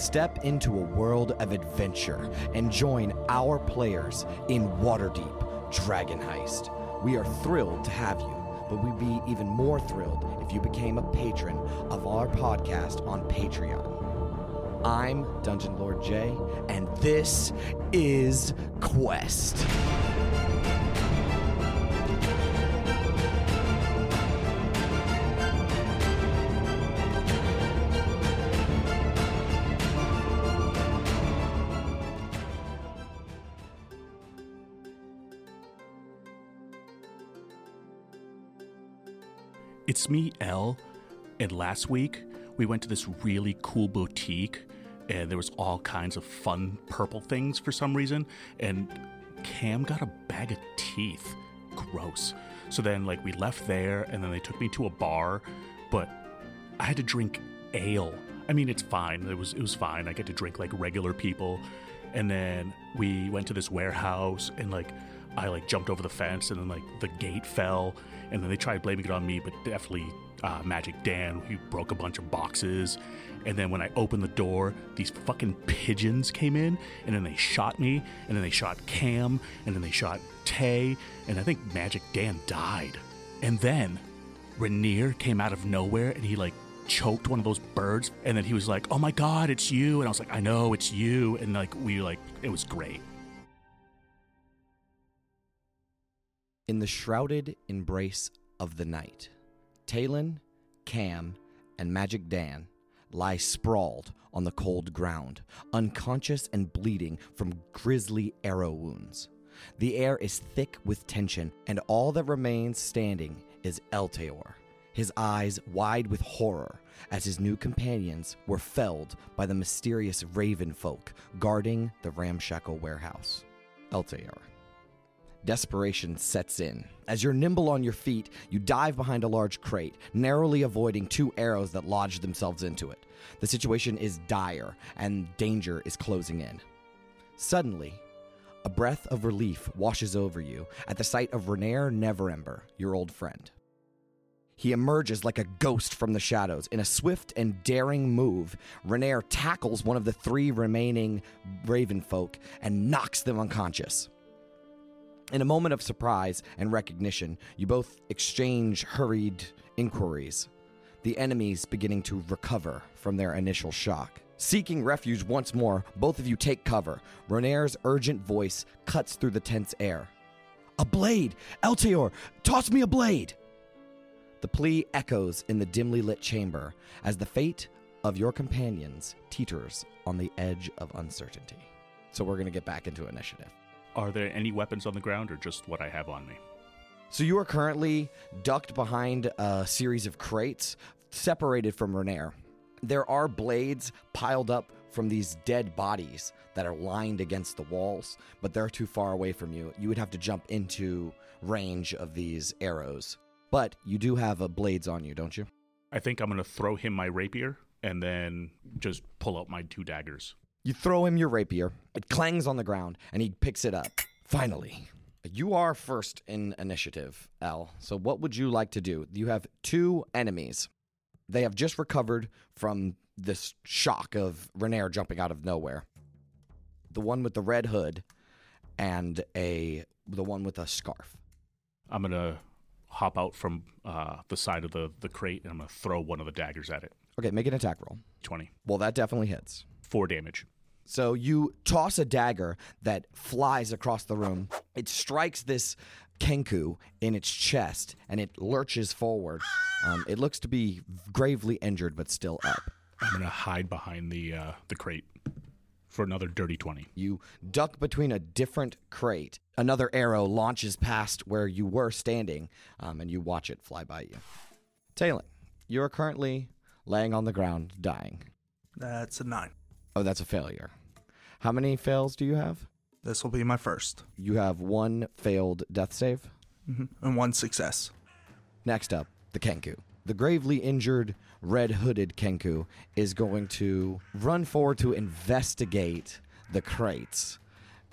Step into a world of adventure and join our players in Waterdeep Dragon Heist. We are thrilled to have you, but we'd be even more thrilled if you became a patron of our podcast on Patreon. I'm Dungeon Lord Jay, and this is Quest. Me, L. And last week, we went to this really cool boutique, and there was all kinds of fun purple things for some reason. And Cam got a bag of teeth. Gross. So then, like, we left there, and then they took me to a bar, but I had to drink ale. I mean, it's fine. It was it was fine. I get to drink like regular people. And then we went to this warehouse, and like, I like jumped over the fence, and then like the gate fell, and then they tried blaming it on me, but definitely uh, Magic Dan, he broke a bunch of boxes. And then when I opened the door, these fucking pigeons came in, and then they shot me, and then they shot Cam, and then they shot Tay, and I think Magic Dan died. And then Rainier came out of nowhere, and he like choked one of those birds, and then he was like, "Oh my god, it's you!" And I was like, "I know, it's you," and like we like it was great. In the shrouded embrace of the night, Talon, Cam, and Magic Dan lie sprawled on the cold ground, unconscious and bleeding from grisly arrow wounds. The air is thick with tension, and all that remains standing is Eltaor, his eyes wide with horror as his new companions were felled by the mysterious raven folk guarding the ramshackle warehouse. Eltaor. Desperation sets in. As you're nimble on your feet, you dive behind a large crate, narrowly avoiding two arrows that lodge themselves into it. The situation is dire, and danger is closing in. Suddenly, a breath of relief washes over you at the sight of Renaer Neverember, your old friend. He emerges like a ghost from the shadows. In a swift and daring move, Renaer tackles one of the three remaining raven folk and knocks them unconscious. In a moment of surprise and recognition, you both exchange hurried inquiries, the enemies beginning to recover from their initial shock. Seeking refuge once more, both of you take cover. Renaer's urgent voice cuts through the tense air. A blade! Eltaor, toss me a blade! The plea echoes in the dimly lit chamber as the fate of your companions teeters on the edge of uncertainty. So we're going to get back into initiative. Are there any weapons on the ground, or just what I have on me? So you are currently ducked behind a series of crates separated from Renaer. There are blades piled up from these dead bodies that are lined against the walls, but they're too far away from you. You would have to jump into range of these arrows. But you do have a blades on you, don't you? I think I'm gonna throw him my rapier and then just pull out my two daggers. You throw him your rapier. It clangs on the ground, and he picks it up. Finally, you are first in initiative, L. So, what would you like to do? You have two enemies. They have just recovered from this shock of Renaer jumping out of nowhere. The one with the red hood, and a the one with a scarf. I'm gonna hop out from uh, the side of the the crate and I'm gonna throw one of the daggers at it. Okay, make an attack roll. Twenty. Well, that definitely hits. Four damage. So you toss a dagger that flies across the room. It strikes this Kenku in its chest and it lurches forward. Um, it looks to be gravely injured but still up. I'm gonna hide behind the uh, the crate for another dirty twenty. You duck between a different crate. Another arrow launches past where you were standing, um, and you watch it fly by you. Talon, you are currently laying on the ground, dying. That's a nine. Oh, that's a failure. How many fails do you have? This will be my first. You have one failed death save. hmm And one success. Next up, the Kenku. The gravely injured, red hooded Kenku is going to run forward to investigate the crates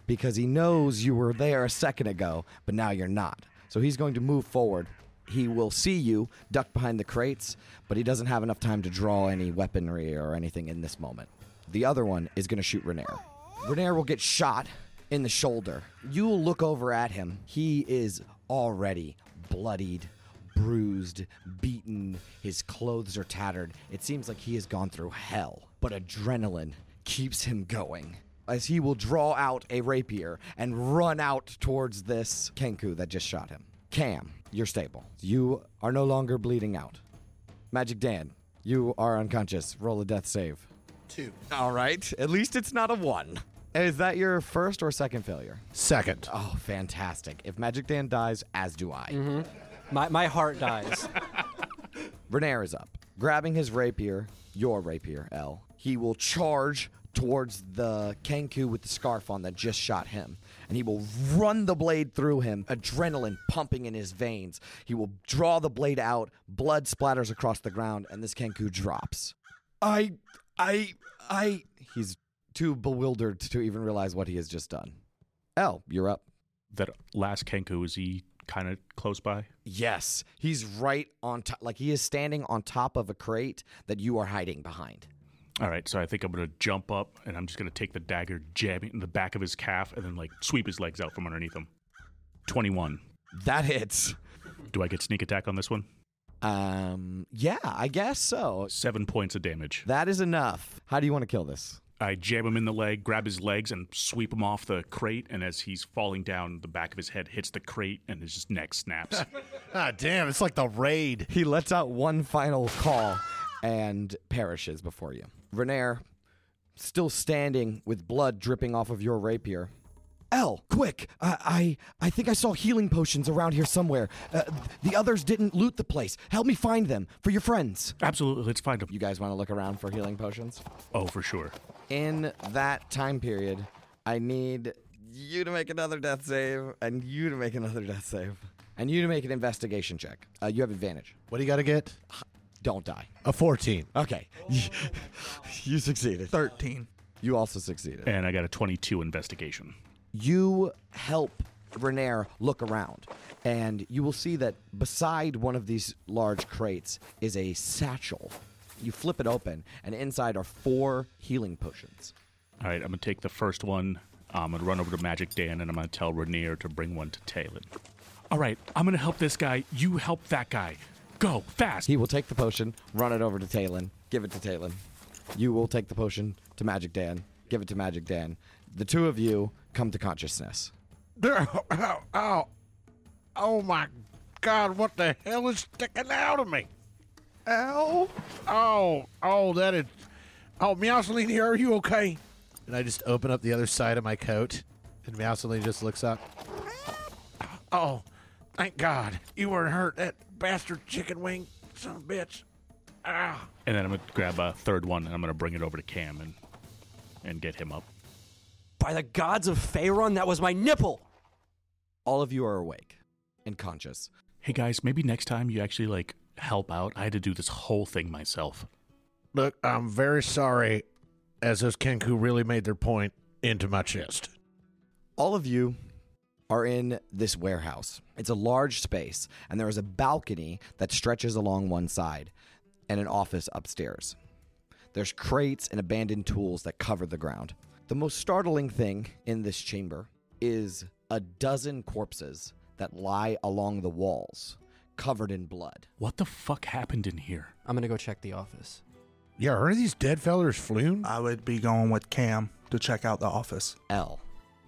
because he knows you were there a second ago, but now you're not. So he's going to move forward. He will see you duck behind the crates, but he doesn't have enough time to draw any weaponry or anything in this moment. The other one is going to shoot Renaer. Renaer will get shot in the shoulder. You will look over at him. He is already bloodied, bruised, beaten. His clothes are tattered. It seems like he has gone through hell, but adrenaline keeps him going. As he will draw out a rapier and run out towards this Kenku that just shot him. Cam, you're stable. You are no longer bleeding out. Magic Dan, you are unconscious. Roll a death save. Two. All right. At least it's not a one. Is that your first or second failure? Second. Oh, fantastic. If Magic Dan dies, as do I. Mm-hmm. My, my heart dies. Renaer is up. Grabbing his rapier, your rapier, L, he will charge towards the Kenku with the scarf on that just shot him. And he will run the blade through him, adrenaline pumping in his veins. He will draw the blade out, blood splatters across the ground, and this Kenku drops. I. I. I. He's too bewildered to even realize what he has just done. L, you're up. That last Kenku, is he kind of close by? Yes, he's right on top. Like he is standing on top of a crate that you are hiding behind. All right, so I think I'm going to jump up and I'm just going to take the dagger, jab it in the back of his calf, and then like sweep his legs out from underneath him. 21. That hits. Do I get sneak attack on this one? Um, yeah, I guess so. Seven points of damage. That is enough. How do you want to kill this? I jab him in the leg, grab his legs, and sweep him off the crate. And as he's falling down, the back of his head hits the crate, and his neck snaps. Ah, damn, it's like the raid. He lets out one final call and perishes before you. Renaer, still standing with blood dripping off of your rapier. L, quick! I, I, I think I saw healing potions around here somewhere. Uh, the others didn't loot the place. Help me find them for your friends. Absolutely, let's find them. You guys want to look around for healing potions? Oh, for sure. In that time period, I need you to make another death save, and you to make another death save, and you to make an investigation check. Uh, you have advantage. What do you got to get? Don't die. A 14. Okay. you succeeded. 13. You also succeeded. And I got a 22 investigation. You help Renaer look around, and you will see that beside one of these large crates is a satchel. You flip it open, and inside are four healing potions. All right, I'm going to take the first one. Uh, I'm going to run over to Magic Dan, and I'm going to tell Rainier to bring one to Talon. All right, I'm going to help this guy. You help that guy. Go, fast. He will take the potion, run it over to Talon, give it to Talon. You will take the potion to Magic Dan, give it to Magic Dan. The two of you come to consciousness. Ow, ow, ow. Oh my god, what the hell is sticking out of me? Ow. Oh, oh, that is. Oh, Meowceline here, are you okay? And I just open up the other side of my coat, and Meowceline just looks up. Oh, thank God. You weren't hurt, that bastard chicken wing, son of a bitch. Ah. And then I'm going to grab a third one, and I'm going to bring it over to Cam and, and get him up. By the gods of Faerun, that was my nipple! All of you are awake and conscious. Hey, guys, maybe next time you actually, like, help out. I had to do this whole thing myself. Look, I'm very sorry, as those Kenku really made their point into my chest. All of you are in this warehouse. It's a large space, and there is a balcony that stretches along one side and an office upstairs. There's crates and abandoned tools that cover the ground. The most startling thing in this chamber is a dozen corpses that lie along the walls, covered in blood. What the fuck happened in here? I'm gonna go check the office. Yeah, are these dead fellers floon? I would be going with Cam to check out the office. L,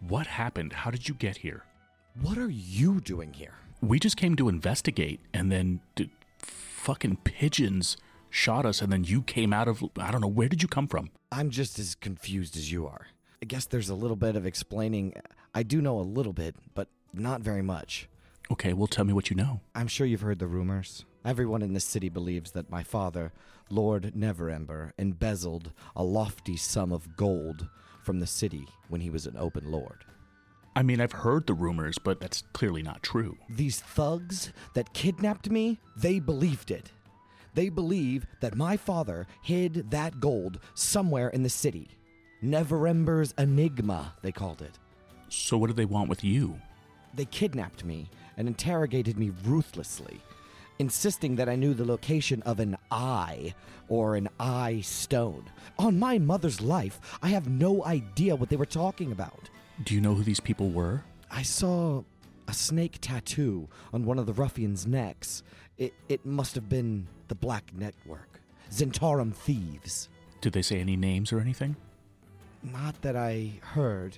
What happened? How did you get here? what are you doing here? We just came to investigate, and then d- fucking pigeons shot us, and then you came out of. I don't know. Where did you come from? I'm just as confused as you are. I guess there's a little bit of explaining. I do know a little bit, but not very much. Okay, well, tell me what you know. I'm sure you've heard the rumors. Everyone in this city believes that my father, Lord Neverember, embezzled a lofty sum of gold from the city when he was an open lord. I mean, I've heard the rumors, but that's clearly not true. These thugs that kidnapped me, they believed it. They believe that my father hid that gold somewhere in the city. Neverember's enigma, they called it. So, what do they want with you? They kidnapped me and interrogated me ruthlessly. insisting that I knew the location of an eye or an eye stone. On my mother's life, I have no idea what they were talking about. Do you know who these people were? I saw a snake tattoo on one of the ruffians' necks. It, it must have been the Black Network. Zhentarim Thieves. Did they say any names or anything? Not that I heard,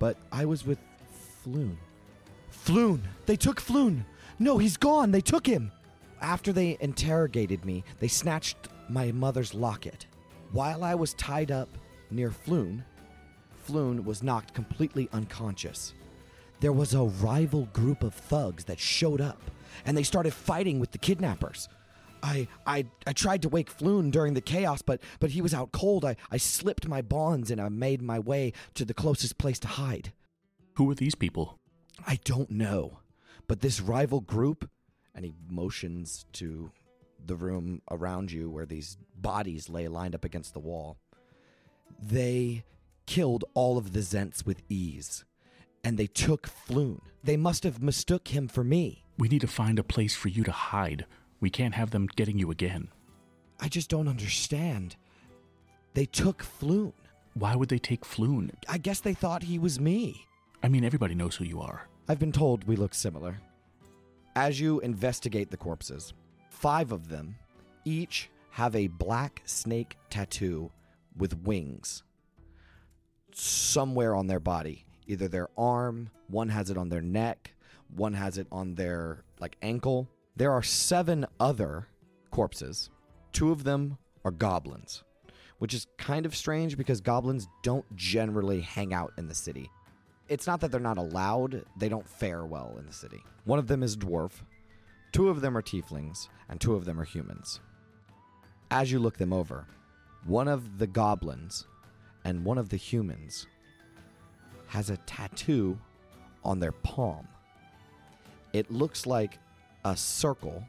but I was with Floon. Floon! They took Floon! No, he's gone! They took him! After they interrogated me, they snatched my mother's locket. While I was tied up near Floon, Floon was knocked completely unconscious. There was a rival group of thugs that showed up, and they started fighting with the kidnappers. I, I, I tried to wake Floon during the chaos, but, but he was out cold. I, I slipped my bonds and I made my way to the closest place to hide. Who were these people? I don't know, but this rival group, and he motions to the room around you where these bodies lay lined up against the wall. They killed all of the Zhents with ease, and they took Floon. They must have mistook him for me. We need to find a place for you to hide. We can't have them getting you again. I just don't understand. They took Floon. Why would they take Floon? I guess they thought he was me. I mean, everybody knows who you are. I've been told we look similar. As you investigate the corpses, five of them each have a black snake tattoo with wings somewhere on their body. Either their arm, one has it on their neck, one has it on their like ankle. There are seven other corpses. Two of them are goblins, which is kind of strange because goblins don't generally hang out in the city it's not that they're not allowed, they don't fare well in the city. One of them is dwarf, two of them are tieflings, and two of them are humans. As you look them over, one of the goblins and one of the humans has a tattoo on their palm. It looks like a circle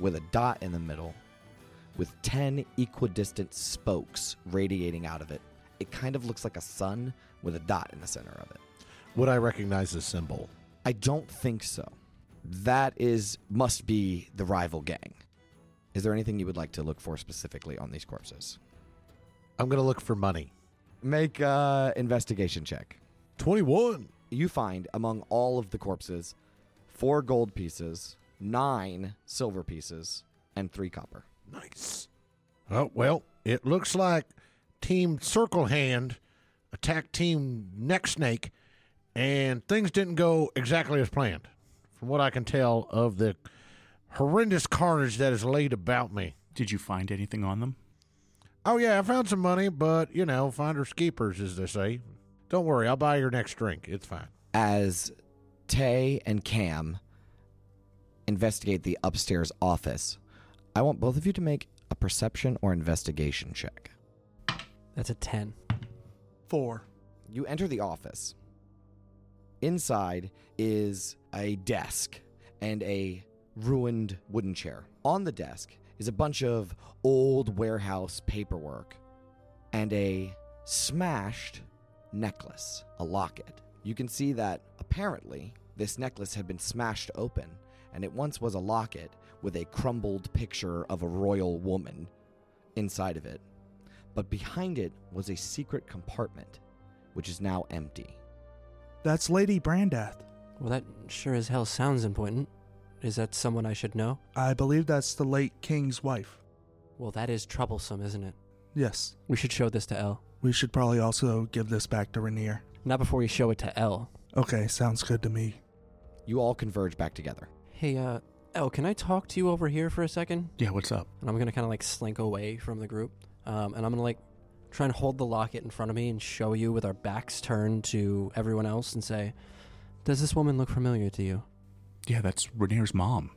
with a dot in the middle with 10 equidistant spokes radiating out of it. It kind of looks like a sun with a dot in the center of it. Would I recognize the symbol? I don't think so. That is must be the rival gang. Is there anything you would like to look for specifically on these corpses? I'm going to look for money. Make a investigation check. 21. You find among all of the corpses four gold pieces, nine silver pieces, and three copper. Nice. Oh, well, it looks like Team Circle Hand attacked Team Neck Snake, and things didn't go exactly as planned, from what I can tell of the horrendous carnage that is laid about me. Did you find anything on them? Oh, yeah, I found some money, but, you know, finders keepers, as they say. Don't worry, I'll buy your next drink. It's fine. As Tay and Cam investigate the upstairs office, I want both of you to make a perception or investigation check. That's a 10. Four. You enter the office. Inside is a desk and a ruined wooden chair. On the desk is a bunch of old warehouse paperwork and a smashed necklace, a locket. You can see that apparently this necklace had been smashed open and it once was a locket with a crumbled picture of a royal woman inside of it. But behind it was a secret compartment, which is now empty. That's Lady Brandath. Well, that sure as hell sounds important. Is that someone I should know? I believe that's the late king's wife. Well, that is troublesome, isn't it? Yes. We should show this to Elle. We should probably also give this back to Rainier. Not before we show it to L. Okay, sounds good to me. You all converge back together. Hey, uh, Elle, can I talk to you over here for a second? Yeah, what's up? And I'm gonna kind of like slink away from the group. Um, and I'm gonna like try and hold the locket in front of me and show you with our backs turned to everyone else and say, Does this woman look familiar to you? Yeah, that's Rainier's mom.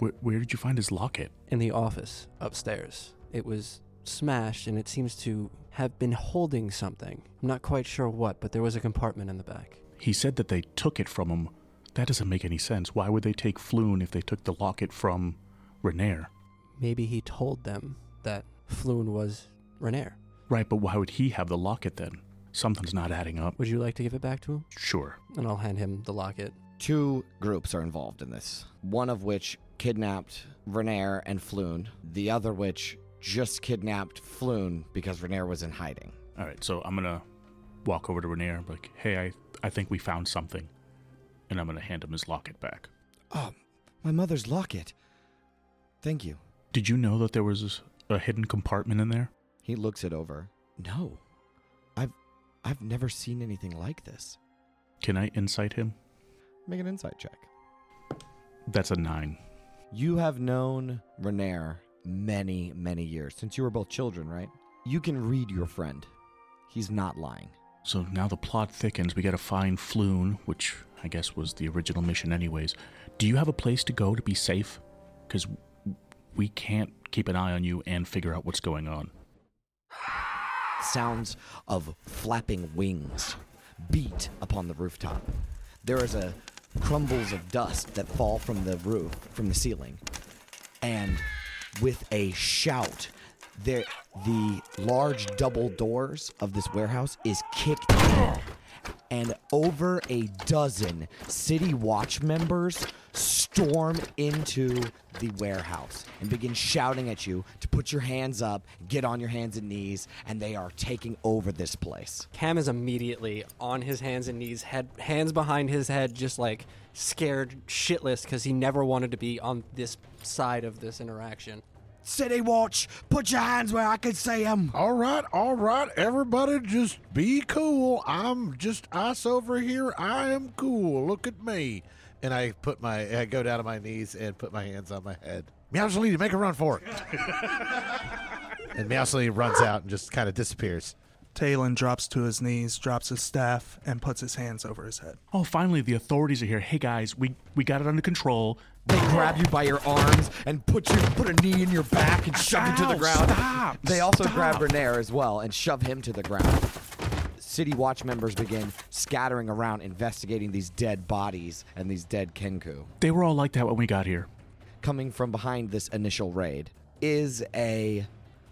Where, where did you find his locket? In the office upstairs. It was smashed and it seems to have been holding something. I'm not quite sure what, but there was a compartment in the back. He said that they took it from him. That doesn't make any sense. Why would they take Floon if they took the locket from Rainier? Maybe he told them that Floon was Renaer. Right, but why would he have the locket then? Something's not adding up. Would you like to give it back to him? Sure. And I'll hand him the locket. Two groups are involved in this, one of which kidnapped Renaer and Floon. The other witch just kidnapped Floon because Renaer was in hiding. All right, so I'm gonna walk over to be like, "Hey, I I think we found something," and I'm gonna hand him his locket back. Oh, my mother's locket. Thank you. Did you know that there was a hidden compartment in there? He looks it over. No. I've I've never seen anything like this. Can I insight him? Make an insight check. That's a nine. You have known Renaer many, many years since you were both children, right? You can read your friend. He's not lying. So now the plot thickens. We gotta find Floon, which I guess was the original mission, anyways. Do you have a place to go to be safe? Because we can't keep an eye on you and figure out what's going on. Sounds of flapping wings beat upon the rooftop. There is a crumbles of dust that fall from the roof, from the ceiling. And with a shout, there the large double doors of this warehouse is kicked in. And over a dozen city watch members storm into the warehouse and begin shouting at you to put your hands up, get on your hands and knees, and they are taking over this place. Cam is immediately on his hands and knees, head hands behind his head, just like scared shitless because he never wanted to be on this side of this interaction. City Watch, put your hands where I can see them. All right, all right, everybody, just be cool. I'm just us over here. I am cool. Look at me. And I put my, I go down to my knees and put my hands on my head. Meowsley, make a run for it. and Meowsley runs out and just kind of disappears. Talon drops to his knees, drops his staff, and puts his hands over his head. Oh, finally, the authorities are here. Hey guys, we we got it under control. They grab you by your arms and put you put a knee in your back and shove you to the Ow, ground. stop, They also stop. grab Renaer as well and shove him to the ground. City Watch members begin scattering around investigating these dead bodies and these dead Kenku. They were all like that when we got here. Coming from behind this initial raid is a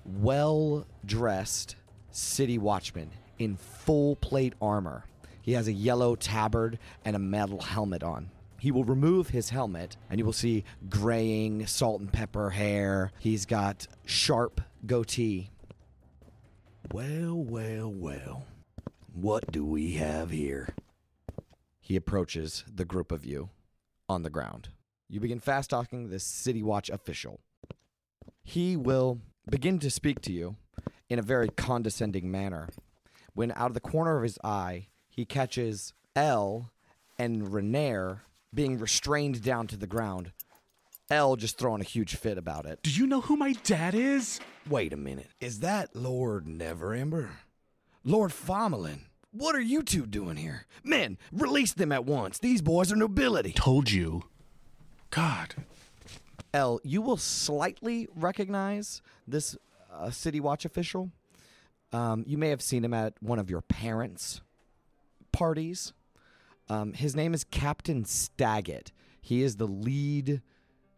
well dressed city watchman in full plate armor. He has a yellow tabard and a metal helmet on. He will remove his helmet and you will see graying salt and pepper hair. He's got sharp goatee. Well, well, well. What do we have here? He approaches the group of you on the ground. You begin fast talking this City Watch official. He will begin to speak to you in a very condescending manner. When out of the corner of his eye, he catches L and Renaer being restrained down to the ground. L just throwing a huge fit about it. Do you know who my dad is? Wait a minute. Is that Lord Neverember? Lord Fomelin? What are you two doing here? Men, release them at once. These boys are nobility. Told you. God. L, you will slightly recognize this uh, City Watch official. Um, you may have seen him at one of your parents' parties. Um, his name is Captain Staget. He is the lead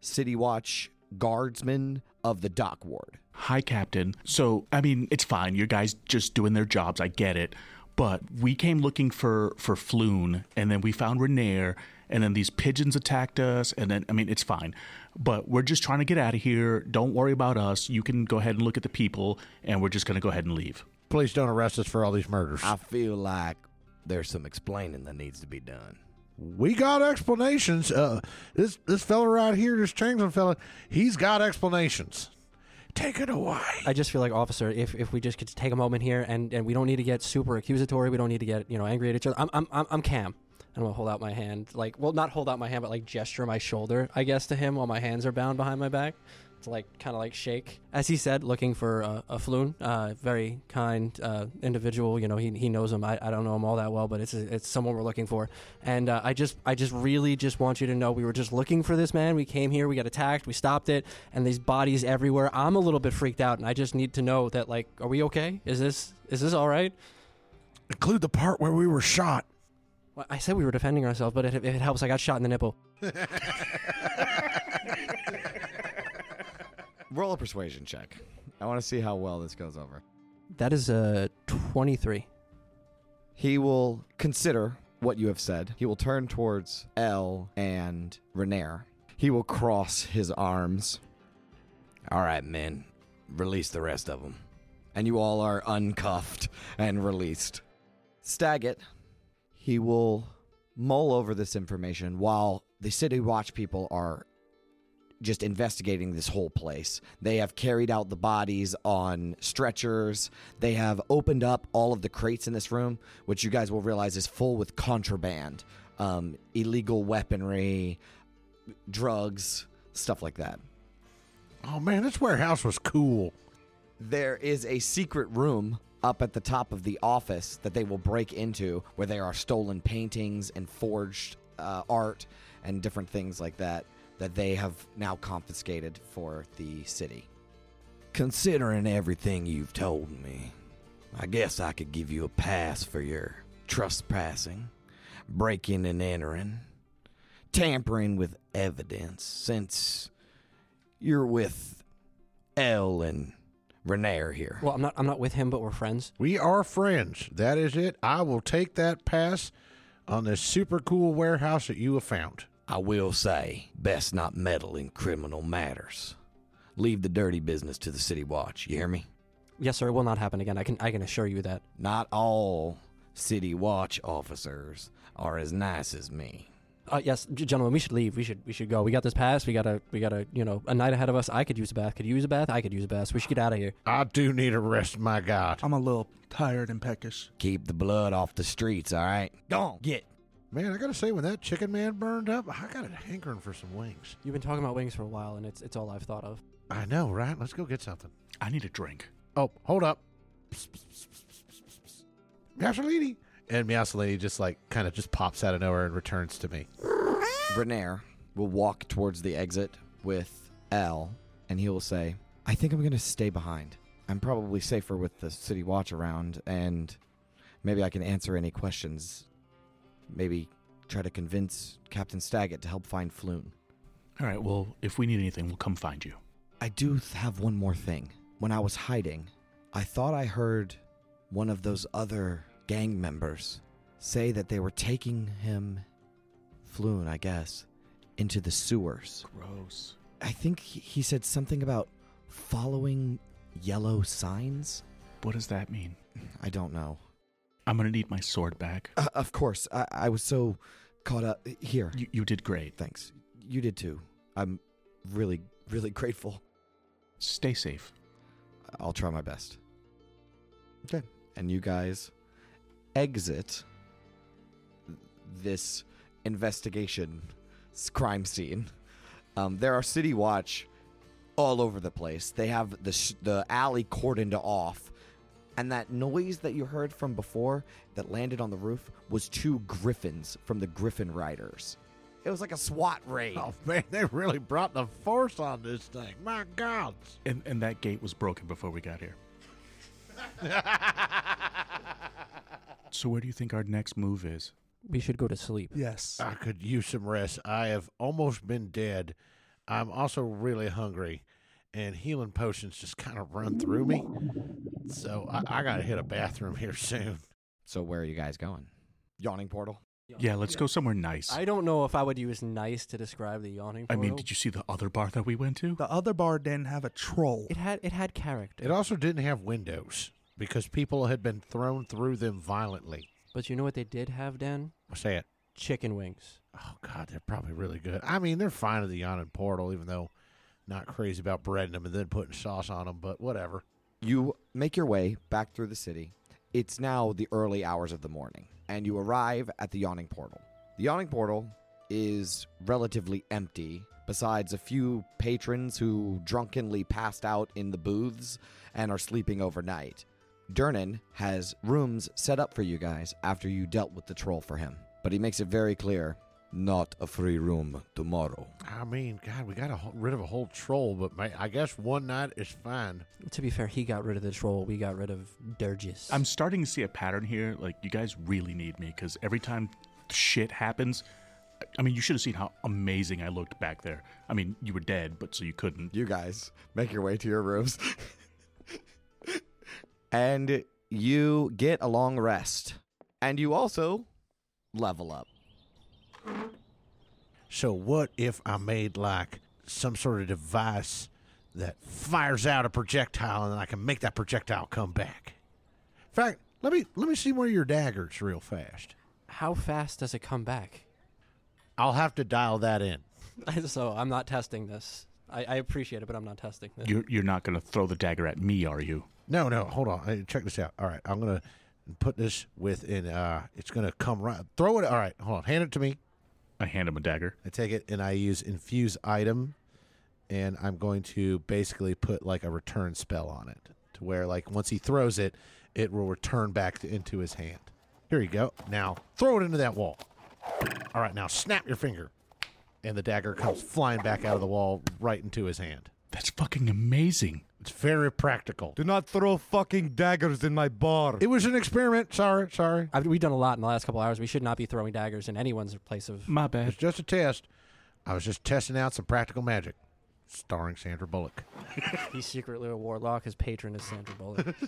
City Watch guardsman of the dock ward. Hi, Captain. So, I mean, it's fine. Your guys just doing their jobs. I get it. But we came looking for for Floon, and then we found Renaer, and then these pigeons attacked us, and then I mean, it's fine. But we're just trying to get out of here. Don't worry about us. You can go ahead and look at the people, and we're just gonna go ahead and leave. Please don't arrest us for all these murders. I feel like there's some explaining that needs to be done. we got explanations. Uh, this this fella right here, this Chamberlain fella, he's got explanations. Take it away. I just feel like, officer, if, if we just could take a moment here and, and we don't need to get super accusatory, we don't need to get you know angry at each other. I'm I'm I'm, I'm Cam. I'm gonna hold out my hand, like well, not hold out my hand, but like gesture my shoulder, I guess, to him while my hands are bound behind my back, to like kind of like shake. As he said, looking for uh, a floon, uh, very kind uh, individual. You know, he, he knows him. I, I don't know him all that well, but it's it's someone we're looking for. And uh, I just I just really just want you to know we were just looking for this man. We came here, we got attacked, we stopped it, and these bodies everywhere. I'm a little bit freaked out, and I just need to know that like, are we okay? Is this is this all right? Include the part where we were shot. Well, I said we were defending ourselves, but if if it helps, I got shot in the nipple. Roll a persuasion check. I want to see how well this goes over. That is a 23. He will consider what you have said. He will turn towards L and Renaer. He will cross his arms. All right, men, release the rest of them. And you all are uncuffed and released. Staget, he will mull over this information while the City Watch people are just investigating this whole place. They have carried out the bodies on stretchers. They have opened up all of the crates in this room, which you guys will realize is full with contraband, um, illegal weaponry, drugs, stuff like that. Oh man, this warehouse was cool. There is a secret room up at the top of the office that they will break into where there are stolen paintings and forged uh, art and different things like that that they have now confiscated for the city. Considering everything you've told me, I guess I could give you a pass for your trespassing, breaking and entering, tampering with evidence, since you're with L and Renaer here. Well, I'm not. I'm not with him, but we're friends. We are friends. That is it. I will take that pass on this super cool warehouse that you have found. I will say, best not meddle in criminal matters. Leave the dirty business to the City Watch. You hear me? Yes, sir. It will not happen again. I can. I can assure you that. Not all City Watch officers are as nice as me. Uh, yes, gentlemen. We should leave. We should. We should go. We got this pass. We got a We got a You know, a night ahead of us. I could use a bath. Could you use a bath? I could use a bath. We should get out of here. I do need a rest, my God. I'm a little tired and peckish. Keep the blood off the streets, all right? Go on, get. Man, I gotta say, when that chicken man burned up, I got a hankering for some wings. You've been talking about wings for a while, and it's it's all I've thought of. I know, right? Let's go get something. I need a drink. Oh, hold up. Meowsalini. And Meowsalini just like kind of just pops out of nowhere and returns to me. Renaer will walk towards the exit with L, and he will say, I think I'm going to stay behind. I'm probably safer with the City Watch around, and maybe I can answer any questions. Maybe try to convince Captain Staget to help find Floon. All right, well, if we need anything, we'll come find you. I do have one more thing. When I was hiding, I thought I heard one of those other gang members say that they were taking him, Floon, I guess, into the sewers. Gross. I think he he said something about following yellow signs. What does that mean? I don't know. I'm gonna need my sword back. Uh, of course, I, I was so caught up. Here, You, you did great. thanks. You did too. I'm really, really grateful. Stay safe. I'll try my best. Okay. And you guys exit this investigation crime scene. Um, there are city watch all over the place. They have the sh- the alley cordoned off, and that noise that you heard from before that landed on the roof was two griffins from the Griffin Riders. It was like a SWAT raid. Oh man, they really brought the force on this thing. My God. And and that gate was broken before we got here. so where do you think our next move is? We should go to sleep. Yes. I could use some rest. I have almost been dead. I'm also really hungry, and healing potions just kind of run through me. So I, I got to hit a bathroom here soon. So where are you guys going? Yawning portal. Yeah, let's go somewhere nice. I don't know if I would use nice to describe the yawning. Portal. I mean, did you see the other bar that we went to? The other bar didn't have a troll. It had it had character. It also didn't have windows because people had been thrown through them violently. But you know what they did have, Dan? Say it. Chicken wings. Oh God, they're probably really good. I mean, they're fine at the Yawning Portal, even though not crazy about breading them and then putting sauce on them. But whatever. You make your way back through the city. It's now the early hours of the morning, and you arrive at the Yawning Portal. The Yawning Portal is relatively empty, besides a few patrons who drunkenly passed out in the booths and are sleeping overnight. Durnan has rooms set up for you guys after you dealt with the troll for him, but he makes it very clear not a free room tomorrow. I mean, God, we got a, rid of a whole troll, but ma I guess one night is fine. To be fair, he got rid of the troll. We got rid of Durgis. I'm starting to see a pattern here. Like, you guys really need me because every time shit happens, I mean, you should have seen how amazing I looked back there. I mean, you were dead, but so you couldn't. You guys make your way to your rooms. and you get a long rest. And you also level up. So what if I made like some sort of device that fires out a projectile and I can make that projectile come back? In fact, let me let me see one of your daggers real fast. How fast does it come back? I'll have to dial that in. so I'm not testing this. I, I appreciate it, but I'm not testing this. You're, you're not going to throw the dagger at me, are you? No, no, hold on. Hey, Check this out. All right, I'm gonna put this within. Uh, it's gonna come right. Throw it. All right, hold on. Hand it to me. I hand him a dagger. I take it and I use infuse item, and I'm going to basically put like a return spell on it to where like once he throws it, it will return back to, into his hand. Here you go. Now throw it into that wall. All right, now snap your finger, and the dagger comes flying back out of the wall right into his hand. That's fucking amazing. It's very practical. Do not throw fucking daggers in my bar. It was an experiment. Sorry, sorry. I've, we've done a lot in the last couple hours. We should not be throwing daggers in anyone's place of. My bad. It's bad. just a test. I was just testing out some practical magic, starring Sandra Bullock. He's secretly a warlock. His patron is Sandra Bullock.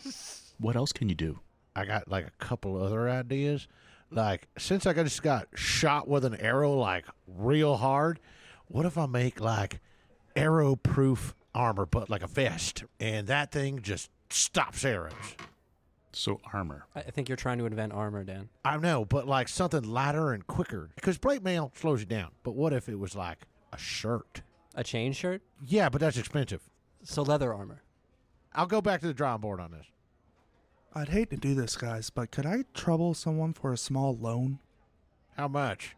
What else can you do? I got like a couple other ideas. Like since I just got shot with an arrow like real hard, what if I make like arrow proof armor but like a vest and that thing just stops arrows. So armor. I I think you're trying to invent armor, Dan. I know, but like something lighter and quicker because plate mail slows you down. But what if it was like a shirt? A chain shirt? Yeah, but that's expensive. So leather armor. I'll go back to the drawing board on this. I'd hate to do this, guys, but could I trouble someone for a small loan? How much?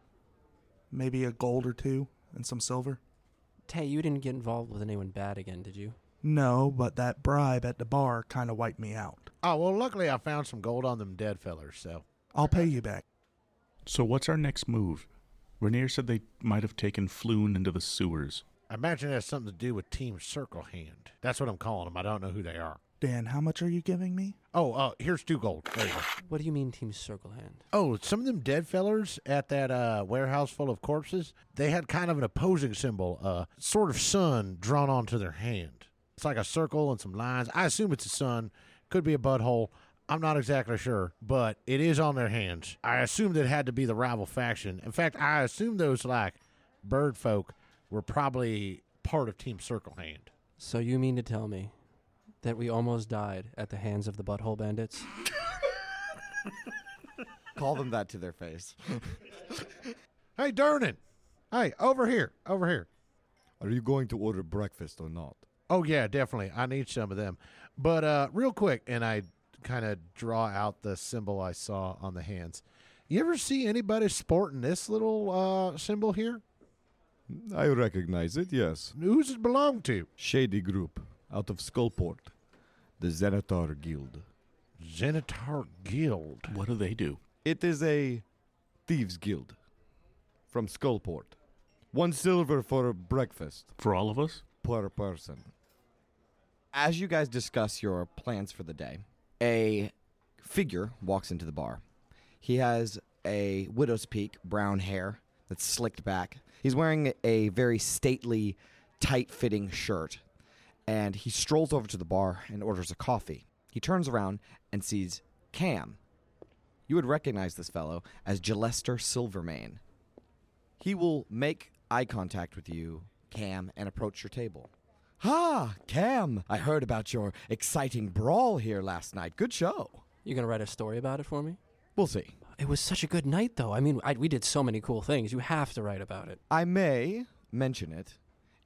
Maybe a gold or two and some silver? Tay, you didn't get involved with anyone bad again, did you? No, but that bribe at the bar kind of wiped me out. Oh well, luckily I found some gold on them dead fellers. So I'll pay you back. So what's our next move? Rainier said they might have taken Floon into the sewers. I imagine it has something to do with Team Circle Hand. That's what I'm calling them. I don't know who they are. Dan, how much are you giving me? Oh, uh, here's two gold. There you go. What do you mean, Team Circle Hand? Oh, some of them dead fellers at that uh, warehouse full of corpses, they had kind of an opposing symbol, uh, sort of sun drawn onto their hand. It's like a circle and some lines. I assume it's a sun. Could be a butthole. I'm not exactly sure, but it is on their hands. I assumed it had to be the rival faction. In fact, I assume those like bird folk were probably part of Team Circle Hand. So you mean to tell me that we almost died at the hands of the Butthole Bandits? Call them that to their face. Hey, Durnan. Hey, over here. Over here. Are you going to order breakfast or not? Oh yeah, definitely. I need some of them. But uh real quick, and I kind of draw out the symbol I saw on the hands. You ever see anybody sporting this little uh symbol here? I recognize it, yes. Who's it belong to? Shady group out of Skullport. The Xanathar Guild. Xanathar Guild. What do they do? It is a thieves guild from Skullport. One silver for breakfast For all of us? per person. As you guys discuss your plans for the day, a figure walks into the bar. He has a widow's peak, brown hair that's slicked back. He's wearing a very stately, tight fitting shirt. And he strolls over to the bar and orders a coffee. He turns around and sees Cam. You would recognize this fellow as Jalester Silvermane. He will make eye contact with you, Cam, and approach your table. Ah, Cam, I heard about your exciting brawl here last night. Good show. You gonna write a story about it for me? We'll see. It was such a good night, though. I mean, I, we did so many cool things. You have to write about it. I may mention it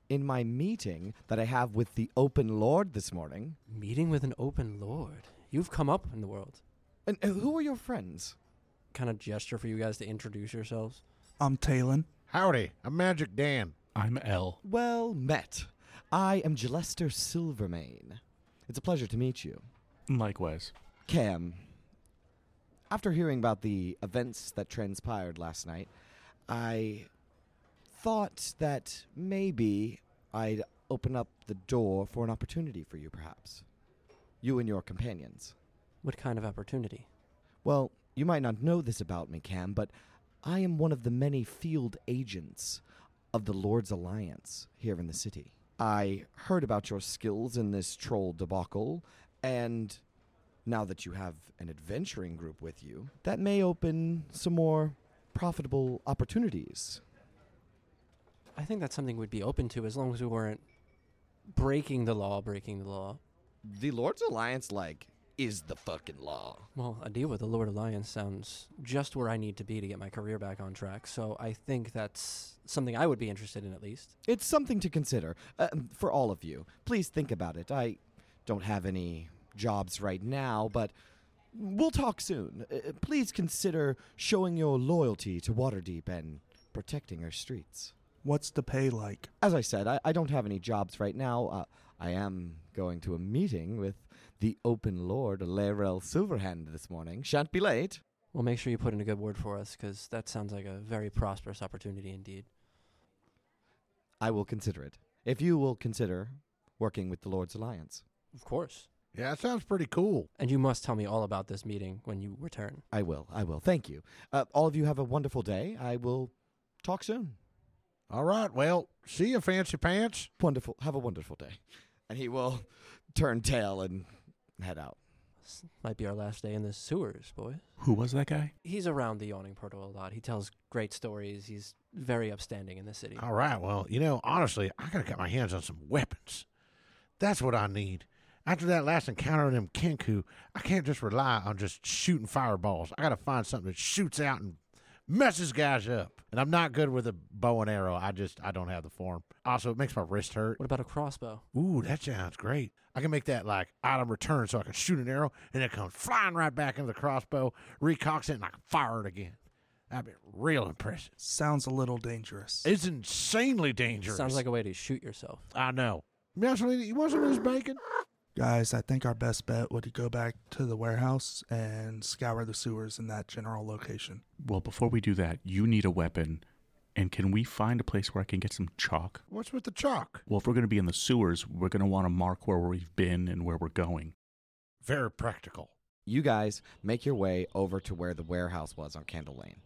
in my meeting that I have with the Open Lord this morning. Meeting with an open lord. You've come up in the world. And uh, who are your friends? Kind of gesture for you guys to introduce yourselves. I'm Talon. Howdy, I'm Magic Dan. I'm L. Well met. I am Jalester Silvermane. It's a pleasure to meet you. Likewise. Cam, after hearing about the events that transpired last night, I thought that maybe I'd open up the door for an opportunity for you, perhaps. You and your companions. What kind of opportunity? Well, you might not know this about me, Cam, but I am one of the many field agents of the Lord's Alliance here in the city. I heard about your skills in this troll debacle, and now that you have an adventuring group with you, that may open some more profitable opportunities. I think that's something we'd be open to as long as we weren't breaking the law, breaking the law. The Lord's Alliance, like, is the fucking law. Well, a deal with the Lord Alliance sounds just where I need to be to get my career back on track. So I think that's something I would be interested in at least. It's something to consider uh, for all of you. Please think about it. I don't have any jobs right now, but we'll talk soon. Uh, please consider showing your loyalty to Waterdeep and protecting our streets. What's the pay like? As I said, I, I don't have any jobs right now. Uh, I am going to a meeting with the Open Lord, Laeral Silverhand, this morning. Shan't be late. Well, make sure you put in a good word for us because that sounds like a very prosperous opportunity indeed. I will consider it. If you will consider working with the Lord's Alliance, Of course. Yeah, that sounds pretty cool. And you must tell me all about this meeting when you return. I will. I will. Thank you. Uh, all of you have a wonderful day. I will talk soon. All right, well, see you, Fancy Pants. Wonderful. Have a wonderful day. And he will turn tail and head out. This might be our last day in the sewers, boys. Who was that guy? He's around the Yawning Portal a lot. He tells great stories. He's very upstanding in the city. All right, well, you know, honestly, I gotta get my hands on some weapons. That's what I need. After that last encounter with them Kenku, I can't just rely on just shooting fireballs. I gotta find something that shoots out and messes guys up. And I'm not good with a bow and arrow. I just I don't have the form. Also, it makes my wrist hurt. What about a crossbow? Ooh, that sounds great. I can make that like item return so I can shoot an arrow and it comes flying right back into the crossbow, recocks it, and I can fire it again. That'd be real impressive. Sounds a little dangerous. It's insanely dangerous. Sounds like a way to shoot yourself. I know. Meowsalini, you want some of this bacon? Guys, I think our best bet would go back to the warehouse and scour the sewers in that general location. Well, before we do that, you need a weapon. And can we find a place where I can get some chalk? What's with the chalk? Well, if we're going to be in the sewers, we're going to want to mark where we've been and where we're going. Very practical. You guys make your way over to where the warehouse was on Candle Lane.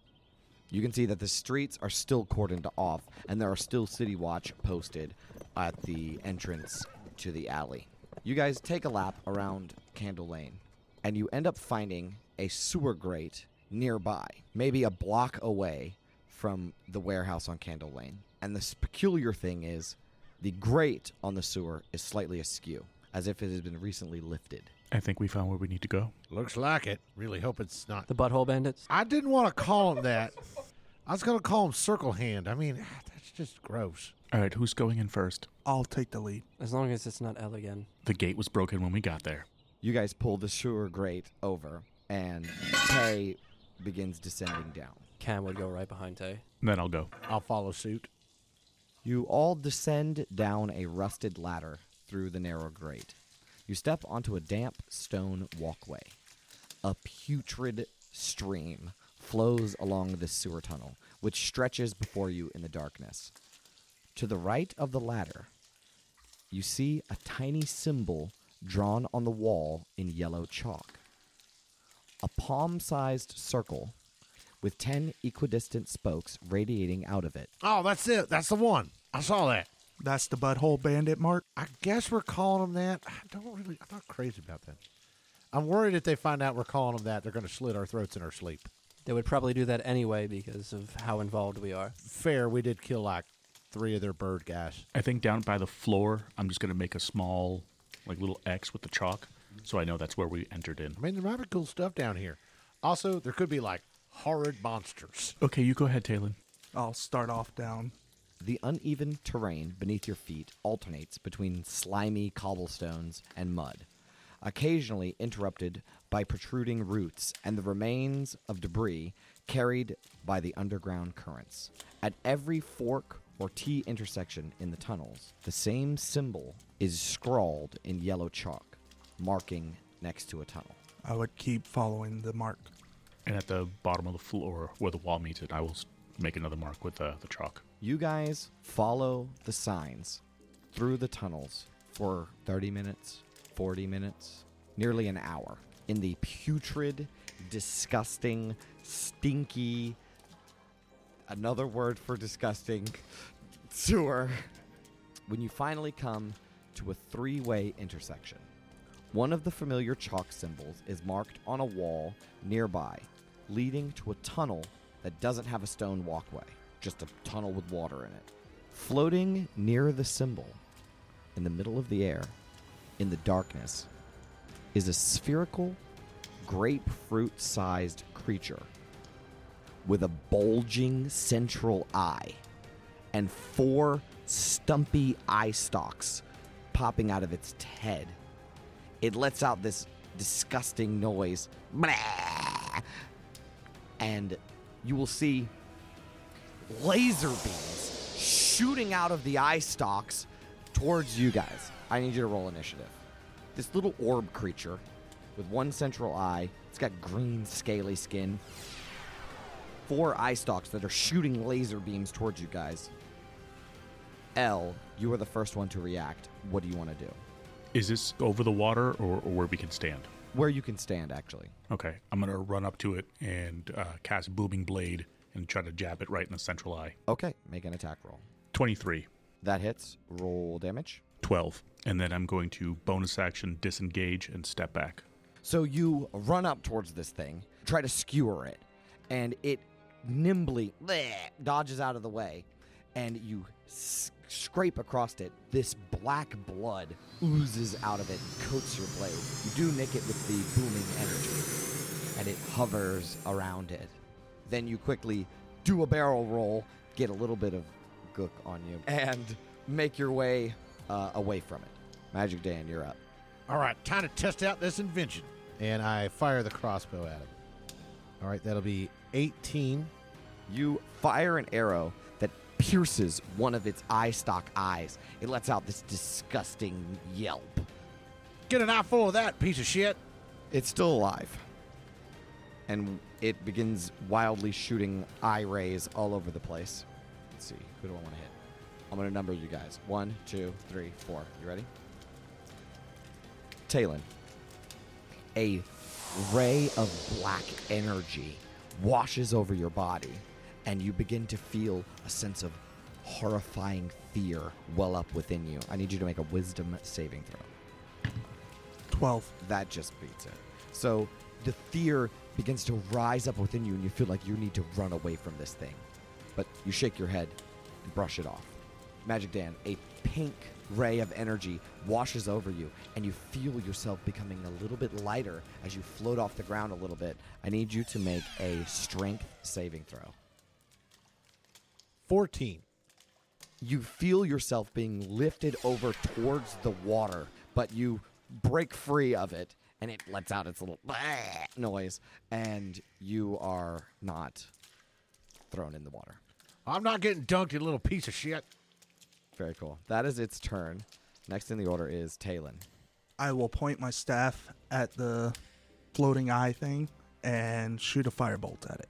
You can see that the streets are still cordoned off, and there are still City Watch posted at the entrance to the alley. You guys take a lap around Candle Lane, and you end up finding a sewer grate nearby, maybe a block away from the warehouse on Candle Lane. And this peculiar thing is the grate on the sewer is slightly askew, as if it has been recently lifted. I think we found where we need to go. Looks like it. Really hope it's not. The butthole bandits? I didn't want to call them that. I was going to call him Circle Hand. I mean, that's just gross. All right, who's going in first? I'll take the lead. As long as it's not El again. The gate was broken when we got there. You guys pull the sewer grate over, and Tay begins descending down. Cam would go right behind Tay. Then I'll go. I'll follow suit. You all descend down a rusted ladder through the narrow grate. You step onto a damp stone walkway. A putrid stream flows along this sewer tunnel, which stretches before you in the darkness. To the right of the ladder, you see a tiny symbol drawn on the wall in yellow chalk. A palm sized circle with 10 equidistant spokes radiating out of it. Oh, that's it. That's the one. I saw that. That's the butthole bandit mark. I guess we're calling them that. I don't really. I'm not crazy about that. I'm worried if they find out we're calling them that, they're going to slit our throats in our sleep. They would probably do that anyway because of how involved we are. Fair, we did kill like three of their bird guys. I think down by the floor, I'm just going to make a small, like, little X with the chalk mm-hmm. so I know that's where we entered in. I mean, there might be cool stuff down here. Also, there could be like horrid monsters. Okay, you go ahead, Talon. I'll start off down. The uneven terrain beneath your feet alternates between slimy cobblestones and mud, occasionally interrupted by protruding roots and the remains of debris carried by the underground currents. At every fork or T intersection in the tunnels, the same symbol is scrawled in yellow chalk, marking next to a tunnel. I would keep following the mark. And at the bottom of the floor where the wall meets it, I will make another mark with uh, the chalk. You guys follow the signs through the tunnels for 30 minutes, 40 minutes, nearly an hour in the putrid, disgusting, stinky, another word for disgusting, sewer. When you finally come to a three way intersection, one of the familiar chalk symbols is marked on a wall nearby, leading to a tunnel that doesn't have a stone walkway, just a tunnel with water in it. Floating near the symbol, in the middle of the air, in the darkness, is a spherical, grapefruit sized creature with a bulging central eye and four stumpy eye stalks popping out of its head. It lets out this disgusting noise. And you will see laser beams shooting out of the eye stalks towards you guys. I need you to roll initiative. This little orb creature with one central eye, it's got green, scaly skin, four eye stalks that are shooting laser beams towards you guys. El, you are the first one to react. What do you want to do? Is this over the water or, or where we can stand? Where you can stand, actually. Okay, I'm gonna run up to it and uh, cast Booming Blade and try to jab it right in the central eye. Okay, make an attack roll. 23, That hits. Roll damage. 12, and then I'm going to bonus action disengage and step back. So you run up towards this thing, try to skewer it, and it nimbly bleh, dodges out of the way, and you s- scrape across it. This black blood oozes out of it, coats your blade. You do nick it with the booming energy, and it hovers around it. Then you quickly do a barrel roll, get a little bit of gook on you, and make your way uh, away from it. Magic Dan, you're up. All right, time to test out this invention. And I fire the crossbow at him. All right, that'll be 18. You fire an arrow that pierces one of its eye stalk eyes. It lets out this disgusting yelp. Get an eyeful of that piece of shit. It's still alive. And it begins wildly shooting eye rays all over the place. Let's see. Who do I want to hit? I'm going to number you guys. One, two, three, four. You ready? Talon. A ray of black energy washes over your body, and you begin to feel a sense of horrifying fear well up within you. I need you to make a wisdom saving throw. 12. That just beats it. So the fear begins to rise up within you, and you feel like you need to run away from this thing. But you shake your head and brush it off. Magic Dan, a pink ray of energy washes over you, and you feel yourself becoming a little bit lighter as you float off the ground a little bit. I need you to make a strength saving throw. 14. you feel yourself being lifted over towards the water, but you break free of it and it lets out its little noise, and you are not thrown in the water. I'm not getting dunked, you little piece of shit. Very cool. That is its turn. Next in the order is Talon. I will point my staff at the floating eye thing and shoot a firebolt at it.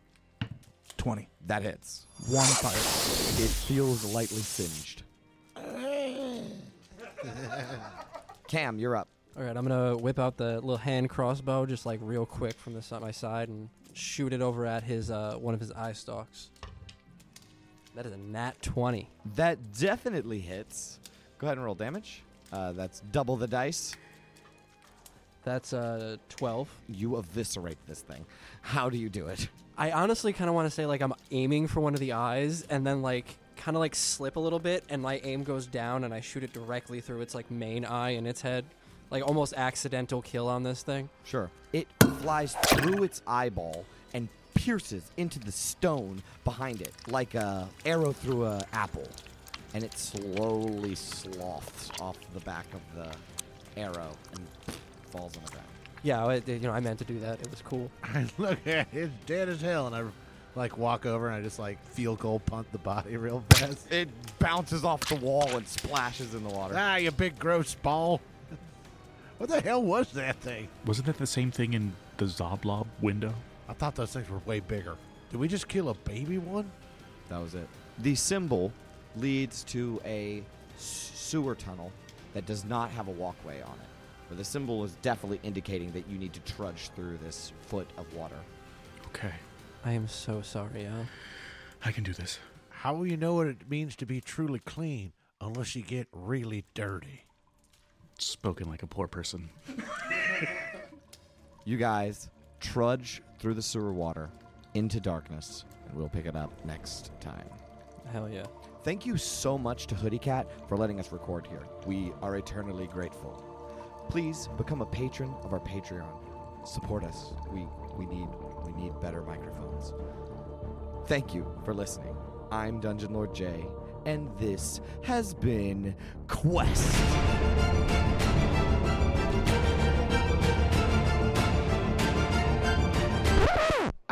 20. That hits. One firebolt. It feels lightly singed. Cam, you're up. All right, I'm gonna whip out the little hand crossbow just like real quick from the side my side and shoot it over at his uh, one of his eye stalks. That is a nat twenty. That definitely hits. Go ahead and roll damage. Uh, that's double the dice. That's uh twelve. You eviscerate this thing. How do you do it? I honestly kind of want to say like I'm aiming for one of the eyes and then like kind of like slip a little bit and my aim goes down and I shoot it directly through its like main eye in its head. Like almost accidental kill on this thing. Sure. It flies through its eyeball and pierces into the stone behind it like a arrow through a apple, and it slowly sloughs off the back of the arrow and falls on the ground. Yeah, it, you know I meant to do that. It was cool. I look at it, it's dead as hell, and I like walk over and I just like field goal punt the body real fast. It bounces off the wall and splashes in the water. Ah, you big gross ball. what the hell was that thing? Wasn't that the same thing in the Xoblob window? I thought those things were way bigger. Did we just kill a baby one? That was it. The symbol leads to a sewer tunnel that does not have a walkway on it. But the symbol is definitely indicating that you need to trudge through this foot of water. Okay, I am so sorry, Al. I can do this. How will you know what it means to be truly clean unless you get really dirty? Spoken like a poor person. You guys trudge through the sewer water into darkness, and we'll pick it up next time. Hell yeah. Thank you so much to Hoodie Cat for letting us record here. We are eternally grateful. Please become a patron of our Patreon. Support us. We we need we need better microphones. Thank you for listening. I'm Dungeon Lord Jay, and this has been Quest.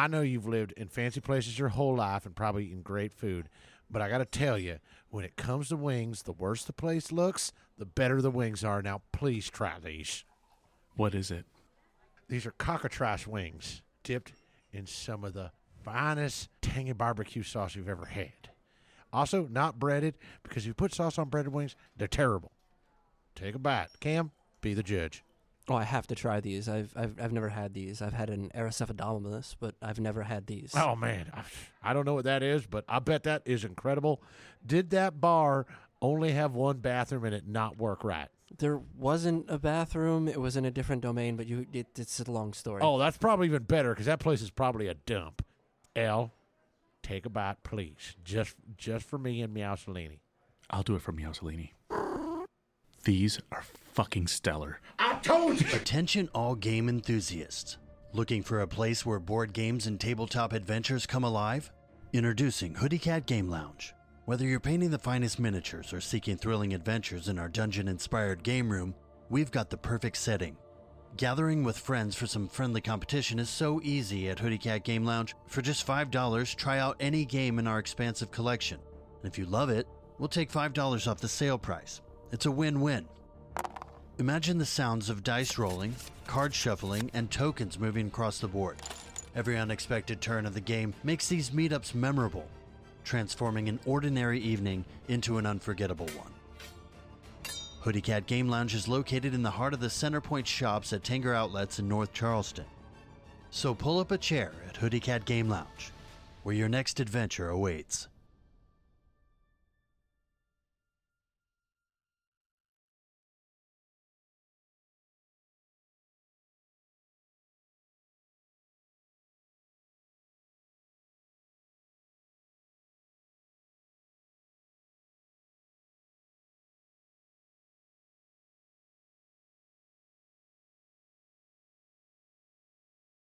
I know you've lived in fancy places your whole life and probably eaten great food, but I got to tell you, when it comes to wings, the worse the place looks, the better the wings are. Now, please try these. What is it? These are cockatrice wings dipped in some of the finest tangy barbecue sauce you've ever had. Also, not breaded because if you put sauce on breaded wings, they're terrible. Take a bite. Cam, be the judge. Oh, I have to try these. I've I've, I've never had these. I've had an Erycephaldominus, but I've never had these. Oh man, I, I don't know what that is, but I bet that is incredible. Did that bar only have one bathroom and it not work right? There wasn't a bathroom. It was in a different domain, but you it, it's a long story. Oh, that's probably even better because that place is probably a dump. El, take a bite, please, just just for me and Meowsalini. I'll do it for Meowsalini. These are fucking stellar. Attention, all game enthusiasts. Looking for a place where board games and tabletop adventures come alive? Introducing Hoodie Cat Game Lounge. Whether you're painting the finest miniatures or seeking thrilling adventures in our dungeon inspired game room, we've got the perfect setting. Gathering with friends for some friendly competition is so easy at Hoodie Cat Game Lounge. For just $5, try out any game in our expansive collection. And if you love it, we'll take $5 off the sale price. It's a win win. Imagine the sounds of dice rolling, card shuffling, and tokens moving across the board. Every unexpected turn of the game makes these meetups memorable, transforming an ordinary evening into an unforgettable one. Hoodie Cat Game Lounge is located in the heart of the Centerpoint shops at Tanger Outlets in North Charleston. So pull up a chair at Hoodie Cat Game Lounge, where your next adventure awaits.